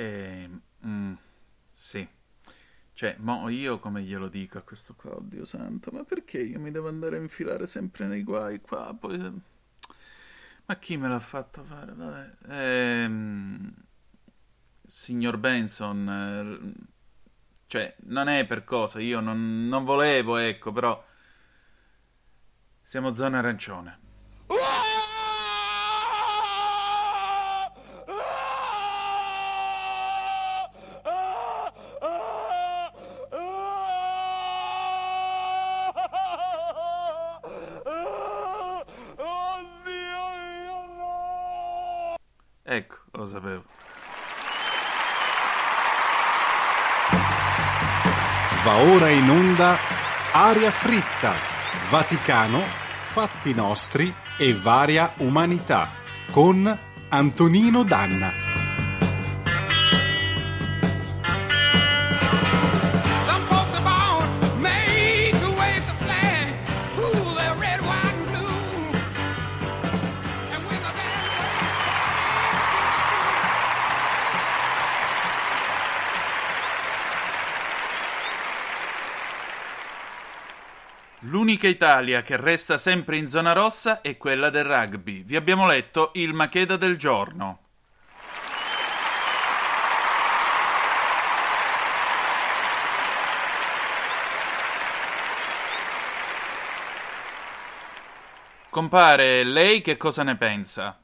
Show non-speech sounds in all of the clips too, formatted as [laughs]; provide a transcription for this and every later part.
Eh, mm, sì. Cioè, mo io come glielo dico a questo qua, oddio santo, ma perché io mi devo andare a infilare sempre nei guai qua? Poi... Eh, ma chi me l'ha fatto fare? Vabbè. Ehm, signor Benson, eh, cioè, non è per cosa, io non, non volevo, ecco, però... Siamo zona arancione. Va ora in onda Aria fritta, Vaticano, fatti nostri e varia umanità con Antonino Danna. Italia che resta sempre in zona rossa è quella del rugby. Vi abbiamo letto il Macheda del giorno. Compare, lei che cosa ne pensa?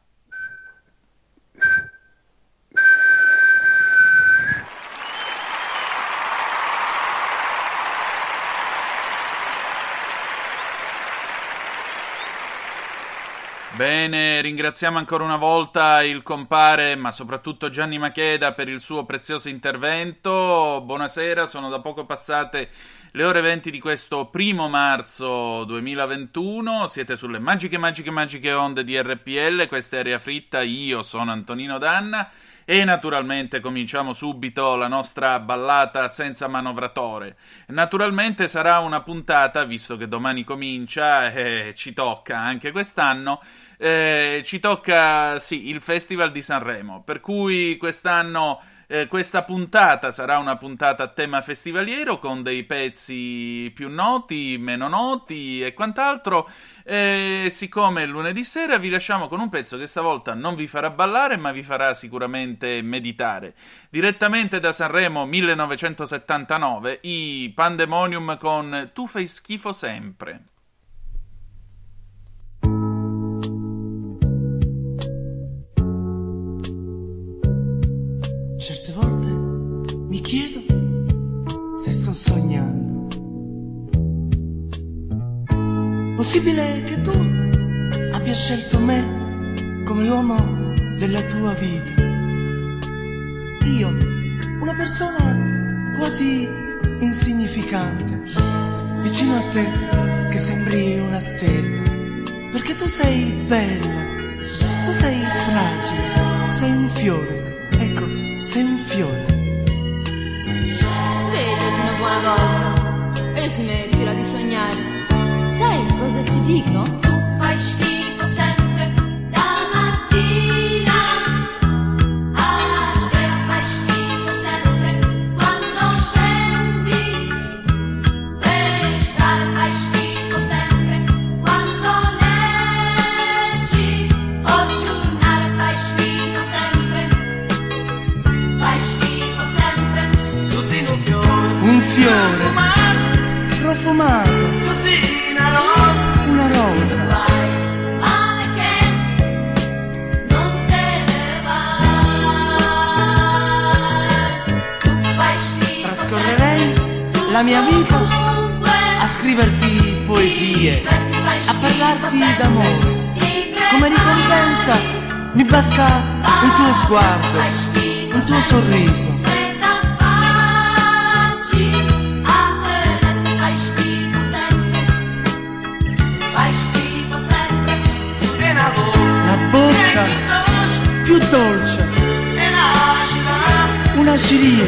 Bene, ringraziamo ancora una volta il compare, ma soprattutto Gianni Macheda per il suo prezioso intervento. Buonasera, sono da poco passate le ore 20 di questo primo marzo 2021. Siete sulle magiche, magiche, magiche onde di RPL. Questa è Aria Fritta. Io sono Antonino Danna. E naturalmente cominciamo subito la nostra ballata senza manovratore. Naturalmente sarà una puntata, visto che domani comincia e ci tocca anche quest'anno, eh, ci tocca sì, il Festival di Sanremo, per cui quest'anno eh, questa puntata sarà una puntata a tema festivaliero con dei pezzi più noti, meno noti e quant'altro. E siccome è lunedì sera, vi lasciamo con un pezzo che stavolta non vi farà ballare, ma vi farà sicuramente meditare. Direttamente da Sanremo 1979, i Pandemonium con Tu fai schifo sempre. Sognando. Possibile che tu abbia scelto me come l'uomo della tua vita. Io, una persona quasi insignificante, vicino a te che sembri una stella, perché tu sei bella, tu sei fragile, sei un fiore, ecco, sei un fiore. Una volta e smettila di sognare. Sai cosa ti dico? Tu fai schifo profumato, così una rosa una rosa. Trascorrerei la mia vita a scriverti poesie, a parlarti d'amore. Come ricompensa mi basta un tuo sguardo, un tuo sorriso.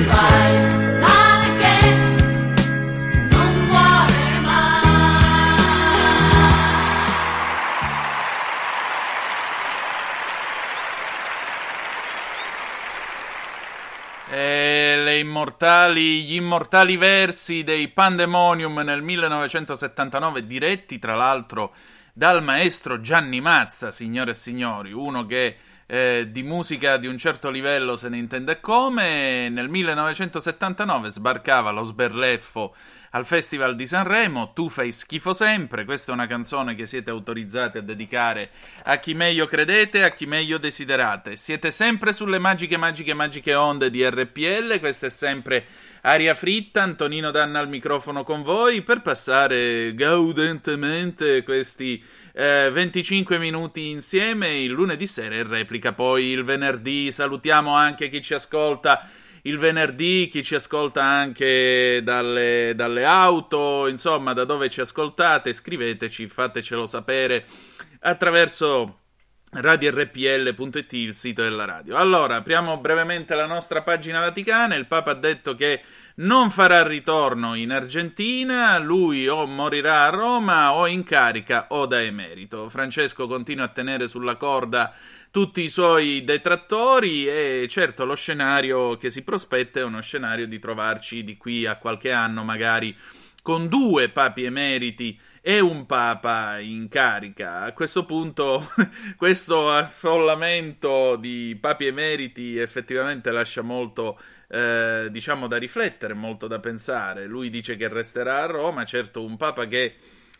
Mai. E le immortali, gli immortali versi dei Pandemonium nel 1979, diretti tra l'altro dal maestro Gianni Mazza, signore e signori, uno che eh, di musica di un certo livello se ne intende come. Nel 1979 sbarcava lo sberleffo al Festival di Sanremo, Tu fai schifo sempre, questa è una canzone che siete autorizzati a dedicare a chi meglio credete, a chi meglio desiderate. Siete sempre sulle magiche, magiche, magiche onde di RPL, questa è sempre aria fritta, Antonino Danna al microfono con voi per passare gaudentemente questi eh, 25 minuti insieme il lunedì sera in replica, poi il venerdì salutiamo anche chi ci ascolta il venerdì, chi ci ascolta anche dalle, dalle auto, insomma, da dove ci ascoltate, scriveteci, fatecelo sapere attraverso radiorpl.it, il sito della radio. Allora, apriamo brevemente la nostra pagina vaticana. Il Papa ha detto che non farà ritorno in Argentina, lui o morirà a Roma o in carica o da emerito. Francesco continua a tenere sulla corda tutti i suoi detrattori e certo lo scenario che si prospetta è uno scenario di trovarci di qui a qualche anno magari con due papi emeriti e un papa in carica. A questo punto [laughs] questo affollamento di papi emeriti effettivamente lascia molto eh, diciamo da riflettere, molto da pensare. Lui dice che resterà a Roma, certo un papa che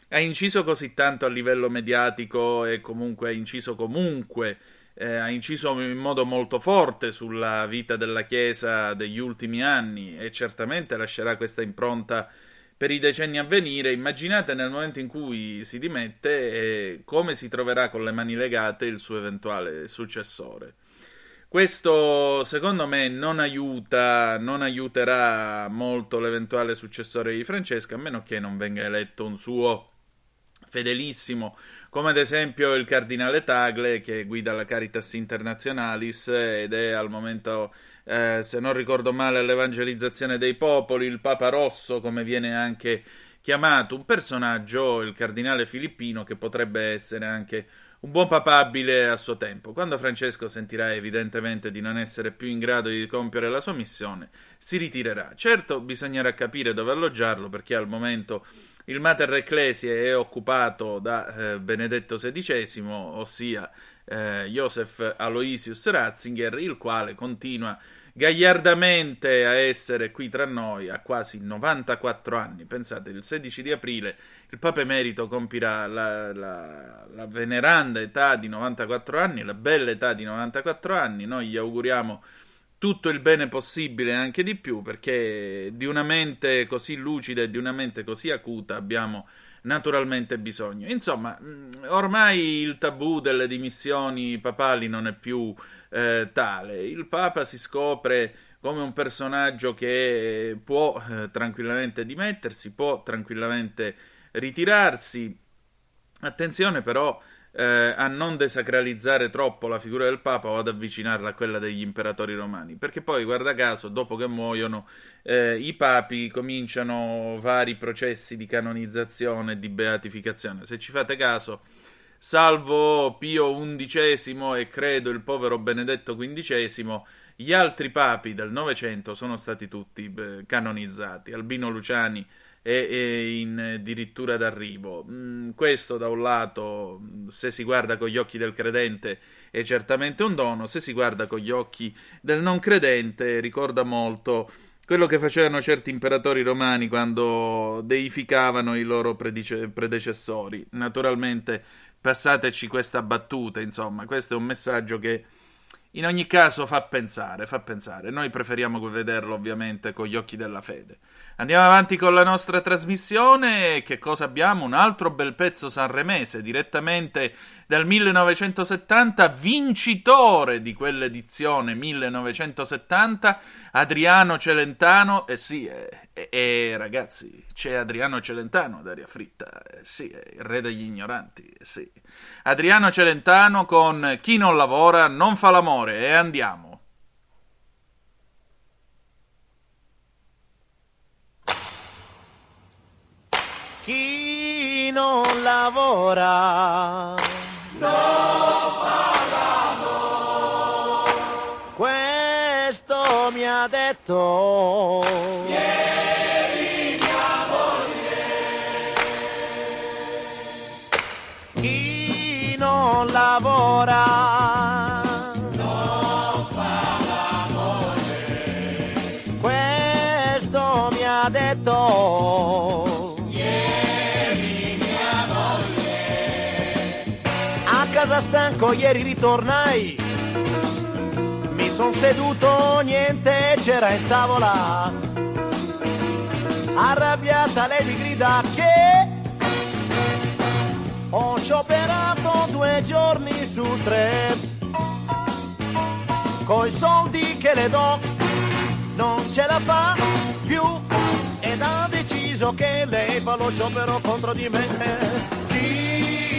ha inciso così tanto a livello mediatico e comunque ha inciso comunque eh, ha inciso in modo molto forte sulla vita della Chiesa degli ultimi anni e certamente lascerà questa impronta per i decenni a venire. Immaginate nel momento in cui si dimette eh, come si troverà con le mani legate il suo eventuale successore. Questo secondo me non aiuta, non aiuterà molto l'eventuale successore di Francesco, a meno che non venga eletto un suo fedelissimo come ad esempio il cardinale Tagle che guida la Caritas Internationalis ed è al momento, eh, se non ricordo male, all'evangelizzazione dei popoli, il Papa Rosso, come viene anche chiamato, un personaggio, il cardinale filippino, che potrebbe essere anche un buon papabile a suo tempo. Quando Francesco sentirà evidentemente di non essere più in grado di compiere la sua missione, si ritirerà. Certo, bisognerà capire dove alloggiarlo perché al momento il Mater Ecclesiae è occupato da eh, Benedetto XVI, ossia eh, Joseph Aloysius Ratzinger, il quale continua gagliardamente a essere qui tra noi a quasi 94 anni. Pensate, il 16 di aprile il Papa Emerito compirà la, la, la veneranda età di 94 anni, la bella età di 94 anni. Noi gli auguriamo tutto il bene possibile e anche di più, perché di una mente così lucida e di una mente così acuta abbiamo naturalmente bisogno. Insomma, mm, ormai il tabù delle dimissioni papali non è più eh, tale. Il Papa si scopre come un personaggio che può eh, tranquillamente dimettersi, può tranquillamente ritirarsi. Attenzione però eh, a non desacralizzare troppo la figura del Papa o ad avvicinarla a quella degli imperatori romani, perché poi, guarda caso, dopo che muoiono, eh, i papi cominciano vari processi di canonizzazione e di beatificazione. Se ci fate caso, salvo Pio XI e credo il povero Benedetto XV, gli altri papi del Novecento sono stati tutti beh, canonizzati. Albino Luciani è, in addirittura d'arrivo. Mm, questo da un lato, se si guarda con gli occhi del credente, è certamente un dono, se si guarda con gli occhi del non credente, ricorda molto quello che facevano certi imperatori romani quando deificavano i loro predice- predecessori. Naturalmente, passateci questa battuta, insomma, questo è un messaggio che in ogni caso fa pensare, fa pensare. Noi preferiamo vederlo ovviamente con gli occhi della fede. Andiamo avanti con la nostra trasmissione. Che cosa abbiamo? Un altro bel pezzo sanremese, direttamente dal 1970, vincitore di quell'edizione 1970, Adriano Celentano. Eh sì, eh, eh, eh, ragazzi, c'è Adriano Celentano ad aria fritta. Eh sì, è il re degli ignoranti. Eh sì. Adriano Celentano con Chi non lavora non fa l'amore. E andiamo. Chi non lavora non fa l'amore. questo mi ha detto. Chi non lavora Casa stanco ieri ritornai. Mi son seduto, niente c'era in tavola. Arrabbiata lei mi grida che ho scioperato due giorni su tre. Coi soldi che le do non ce la fa più ed ha deciso che lei fa lo sciopero contro di me.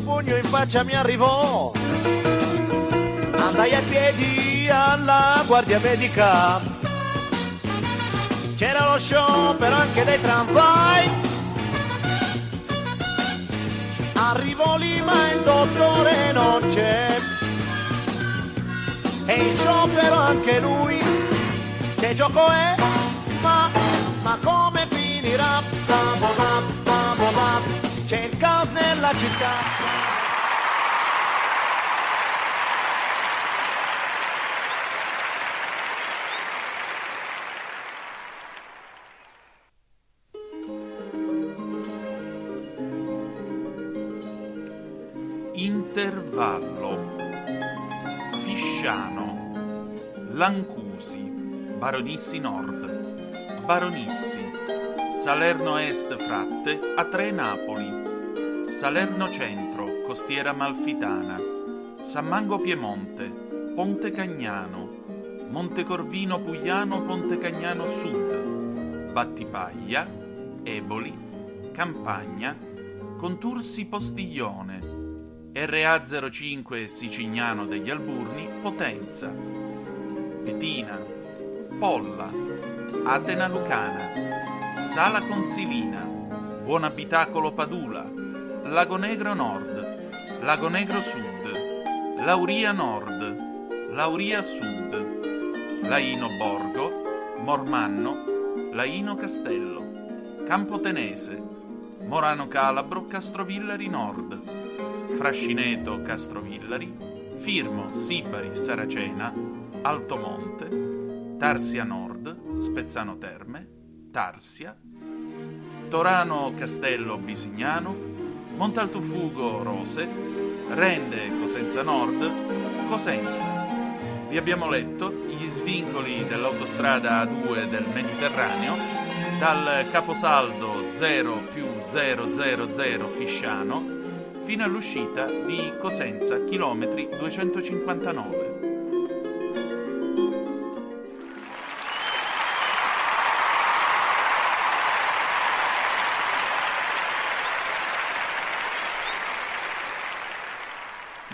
Grosso pugno in faccia mi arrivò. Andai a piedi alla guardia medica. C'era lo sciopero anche dei tramvai. Arrivo lì ma il dottore non c'è. E in sciopero anche lui. Che gioco è? Ma, ma come finirà? Ba, ba. C'è il caos nella città. Intervallo. Fisciano. Lancusi. Baronissi Nord. Baronissi. Salerno Est Fratte a tre Napoli Salerno Centro Costiera Malfitana San Mango Piemonte Ponte Cagnano Montecorvino Pugliano Ponte Cagnano Sud Battipaglia Eboli Campagna Contursi Postiglione RA05 Sicignano degli Alburni, Potenza, Petina, Polla, Atena Lucana, Sala Consilina, Buon Abitacolo Padula, Lago Negro Nord, Lago Negro Sud, Lauria Nord, Lauria Sud, Laino Borgo, Mormanno, Laino Castello, Campotenese, Morano Calabro, Castrovillari Nord, Frascineto Castrovillari, Firmo Sibari Saracena, Altomonte, Tarsia Nord, Spezzano Terme, Tarsia, Torano Castello Bisignano, Montaltufugo Rose, Rende Cosenza Nord, Cosenza. Vi abbiamo letto gli svincoli dell'autostrada A2 del Mediterraneo dal caposaldo 0 più 000 Fisciano fino all'uscita di Cosenza, chilometri 259.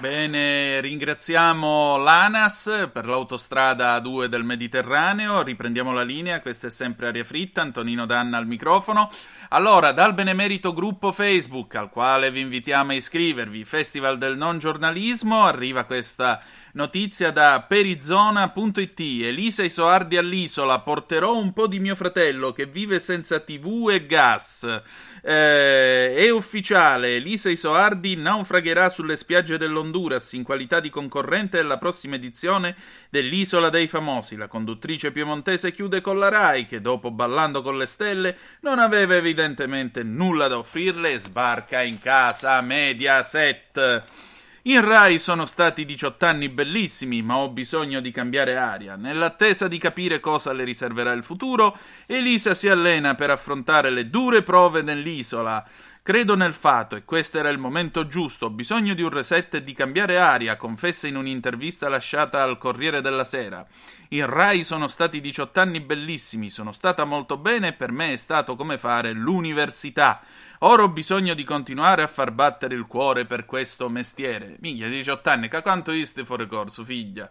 Bene, ringraziamo l'ANAS per l'autostrada A2 del Mediterraneo. Riprendiamo la linea, questa è sempre Aria Fritta, Antonino Danna al microfono. Allora, dal benemerito gruppo Facebook al quale vi invitiamo a iscrivervi, Festival del Non Giornalismo, arriva questa notizia da perizona.it. Elisa Isoardi all'isola, porterò un po' di mio fratello che vive senza tv e gas. Eh, è ufficiale, Elisa Isoardi naufragherà sulle spiagge dell'Honduras in qualità di concorrente alla prossima edizione dell'Isola dei Famosi. La conduttrice piemontese chiude con la Rai che dopo Ballando con le Stelle non aveva evidentemente nulla da offrirle e sbarca in casa Mediaset. In Rai sono stati 18 anni bellissimi, ma ho bisogno di cambiare aria. Nell'attesa di capire cosa le riserverà il futuro, Elisa si allena per affrontare le dure prove dell'isola. Credo nel fato e questo era il momento giusto. Ho bisogno di un reset e di cambiare aria, confessa in un'intervista lasciata al Corriere della Sera. In Rai sono stati 18 anni bellissimi, sono stata molto bene e per me è stato come fare l'università. Ora ho bisogno di continuare a far battere il cuore per questo mestiere. Miglia, 18 anni, ca quanto iste fuori corso, figlia?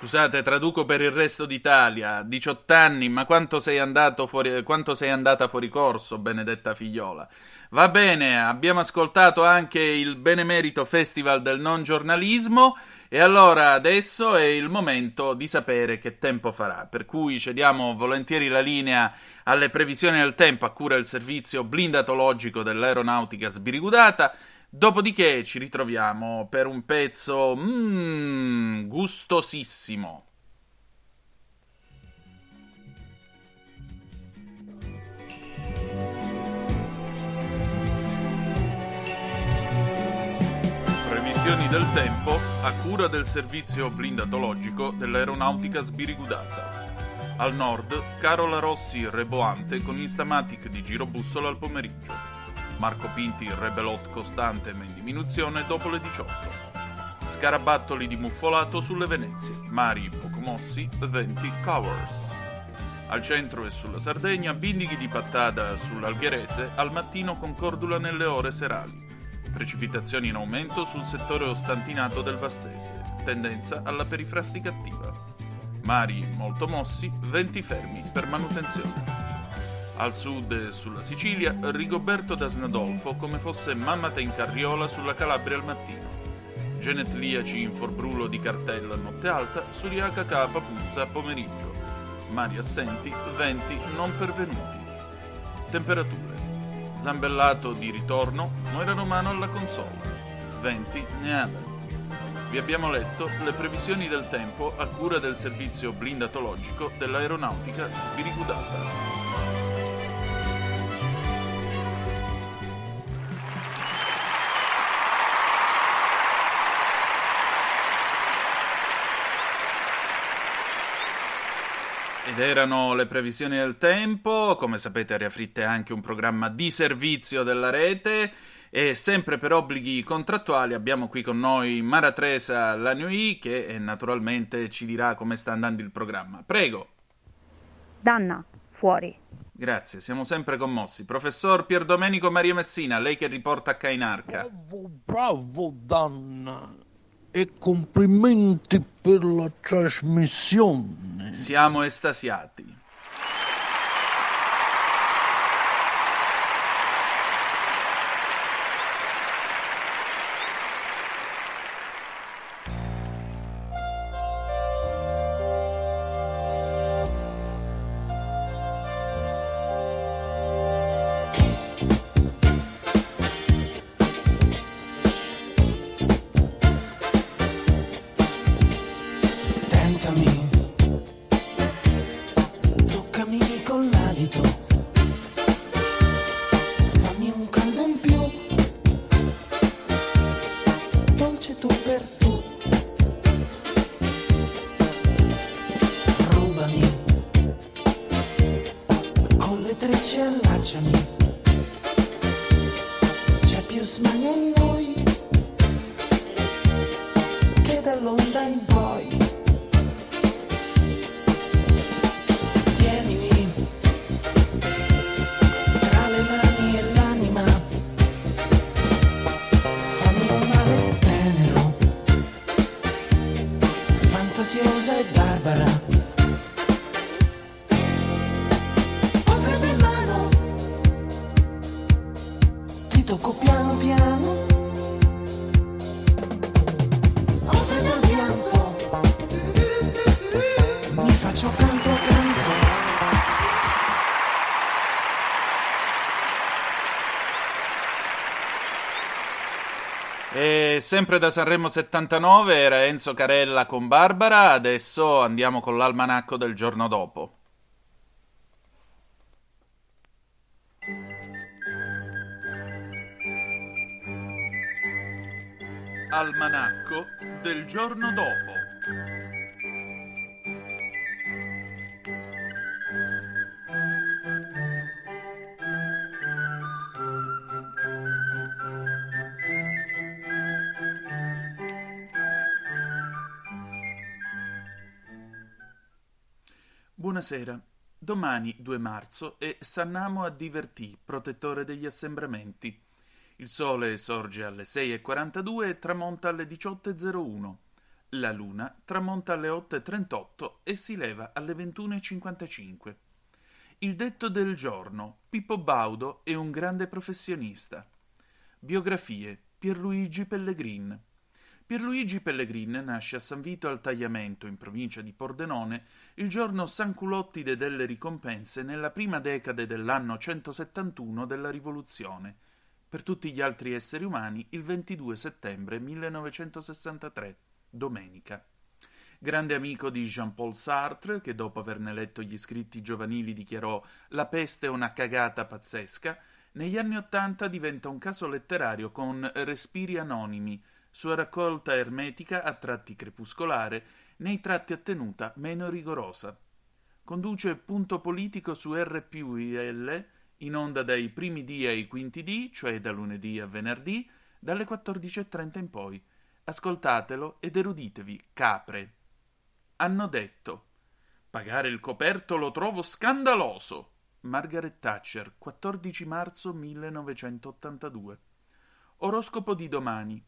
Scusate, traduco per il resto d'Italia. 18 anni, ma quanto sei, fuori, quanto sei andata fuori corso, benedetta figliola? Va bene, abbiamo ascoltato anche il Benemerito Festival del non giornalismo e allora adesso è il momento di sapere che tempo farà, per cui cediamo volentieri la linea alle previsioni del tempo a cura del servizio blindatologico dell'aeronautica sbirigudata. Dopodiché ci ritroviamo per un pezzo mm, gustosissimo. Previsioni del tempo a cura del servizio blindatologico dell'aeronautica sbirigudata. Al nord, Carola Rossi reboante con Instamatic di girobussola al pomeriggio. Marco Pinti rebelot costante ma in diminuzione dopo le 18. Scarabattoli di muffolato sulle Venezie. Mari poco mossi, venti covers. Al centro e sulla Sardegna, bindighi di pattada sull'Algherese, al mattino con cordula nelle ore serali. Precipitazioni in aumento sul settore ostantinato del Vastese, tendenza alla perifrastica attiva. Mari molto mossi, venti fermi per manutenzione. Al sud sulla Sicilia, Rigoberto da Snadolfo come fosse mammata in carriola sulla Calabria al mattino. Genetliaci in forbrulo di cartella a notte alta, Suriaca capa puzza a pomeriggio. Mari assenti, venti non pervenuti. Temperature. Zambellato di ritorno, Moira Romano alla console. Venti Neader. Vi abbiamo letto le previsioni del tempo a cura del servizio blindatologico dell'aeronautica sbirigudata. Erano le previsioni del tempo, come sapete Aria Fritta è anche un programma di servizio della rete e sempre per obblighi contrattuali abbiamo qui con noi Mara Tresa Lanui che eh, naturalmente ci dirà come sta andando il programma. Prego. Danna, fuori. Grazie, siamo sempre commossi. Professor Pierdomenico Maria Messina, lei che riporta a Cainarca. Bravo, bravo Danna e complimenti per la trasmissione. Siamo estasiati. Faccio canto canto. E sempre da Sanremo 79 era Enzo Carella con Barbara, adesso andiamo con l'almanacco del giorno dopo. Almanacco del giorno dopo. Buonasera. Domani 2 marzo è Sannamo a Divertì, protettore degli assembramenti. Il sole sorge alle 6.42 e tramonta alle 18.01. La luna tramonta alle 8.38 e si leva alle 21.55. Il detto del giorno. Pippo Baudo è un grande professionista. Biografie. Pierluigi Pellegrin. Pierluigi Pellegrin nasce a San Vito al Tagliamento, in provincia di Pordenone, il giorno San Culottide delle ricompense nella prima decade dell'anno 171 della Rivoluzione. Per tutti gli altri esseri umani il 22 settembre 1963, domenica. Grande amico di Jean-Paul Sartre, che dopo averne letto gli scritti giovanili dichiarò La peste è una cagata pazzesca, negli anni Ottanta diventa un caso letterario con Respiri anonimi, sua raccolta ermetica a tratti crepuscolare, nei tratti a tenuta meno rigorosa. Conduce Punto Politico su RPUIL, in onda dai primi D ai quinti D, cioè da lunedì a venerdì, dalle 14.30 in poi. Ascoltatelo ed eruditevi, capre. Hanno detto. Pagare il coperto lo trovo scandaloso. Margaret Thatcher, 14 marzo 1982. Oroscopo di domani.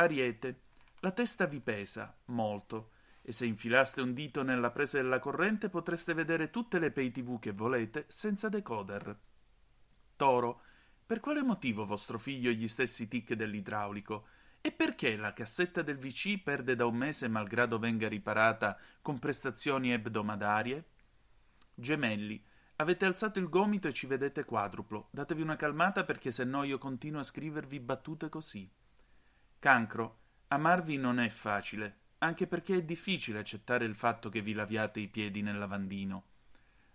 Ariete. La testa vi pesa, molto, e se infilaste un dito nella presa della corrente potreste vedere tutte le pay tv che volete senza decoder. Toro. Per quale motivo vostro figlio ha gli stessi tic dell'idraulico? E perché la cassetta del VC perde da un mese malgrado venga riparata con prestazioni ebdomadarie? Gemelli. Avete alzato il gomito e ci vedete quadruplo. Datevi una calmata perché se no io continuo a scrivervi battute così. Cancro. Amarvi non è facile, anche perché è difficile accettare il fatto che vi laviate i piedi nel lavandino.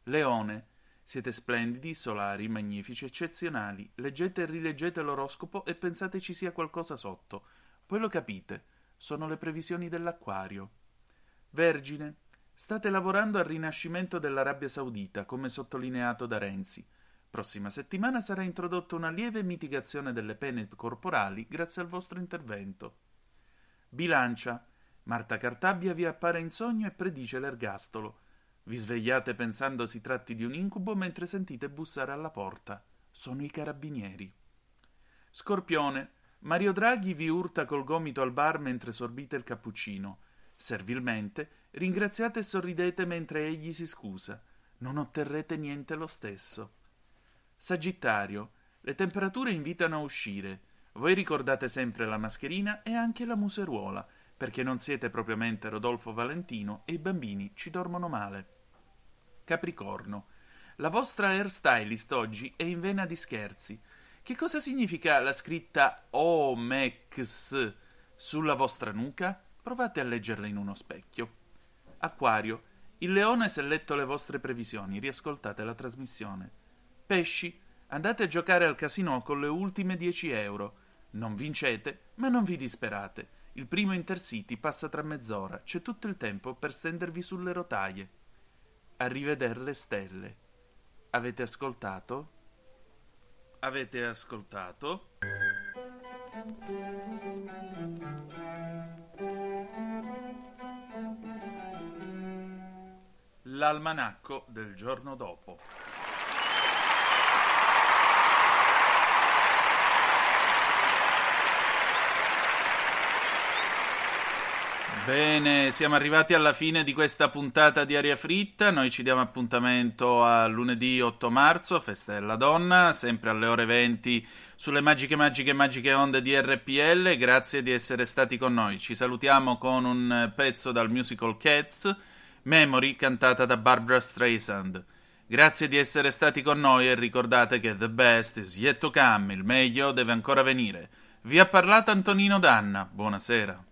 Leone. Siete splendidi, solari, magnifici, eccezionali. Leggete e rileggete l'oroscopo e pensate ci sia qualcosa sotto. Poi lo capite. Sono le previsioni dell'acquario. Vergine. State lavorando al rinascimento dell'Arabia Saudita, come sottolineato da Renzi. Prossima settimana sarà introdotta una lieve mitigazione delle pene corporali grazie al vostro intervento. Bilancia. Marta Cartabbia vi appare in sogno e predice l'ergastolo. Vi svegliate pensando si tratti di un incubo mentre sentite bussare alla porta. Sono i carabinieri. Scorpione. Mario Draghi vi urta col gomito al bar mentre sorbite il cappuccino. Servilmente ringraziate e sorridete mentre egli si scusa. Non otterrete niente lo stesso. Sagittario. Le temperature invitano a uscire. Voi ricordate sempre la mascherina e anche la museruola, perché non siete propriamente Rodolfo Valentino e i bambini ci dormono male. Capricorno. La vostra hairstylist oggi è in vena di scherzi. Che cosa significa la scritta OMEX sulla vostra nuca? Provate a leggerla in uno specchio. Acquario. Il leone si è letto le vostre previsioni, riascoltate la trasmissione. Pesci. Andate a giocare al casino con le ultime 10 euro. Non vincete, ma non vi disperate. Il primo Intercity passa tra mezz'ora, c'è tutto il tempo per stendervi sulle rotaie. Arriveder le stelle. Avete ascoltato? Avete ascoltato? L'almanacco del giorno dopo. Bene, siamo arrivati alla fine di questa puntata di Aria Fritta. Noi ci diamo appuntamento a lunedì 8 marzo, Festa della Donna, sempre alle ore 20 sulle magiche, magiche, magiche onde di RPL. Grazie di essere stati con noi. Ci salutiamo con un pezzo dal musical Cats, Memory, cantata da Barbara Streisand. Grazie di essere stati con noi e ricordate che the best is yet to come, il meglio deve ancora venire. Vi ha parlato Antonino Danna. Buonasera.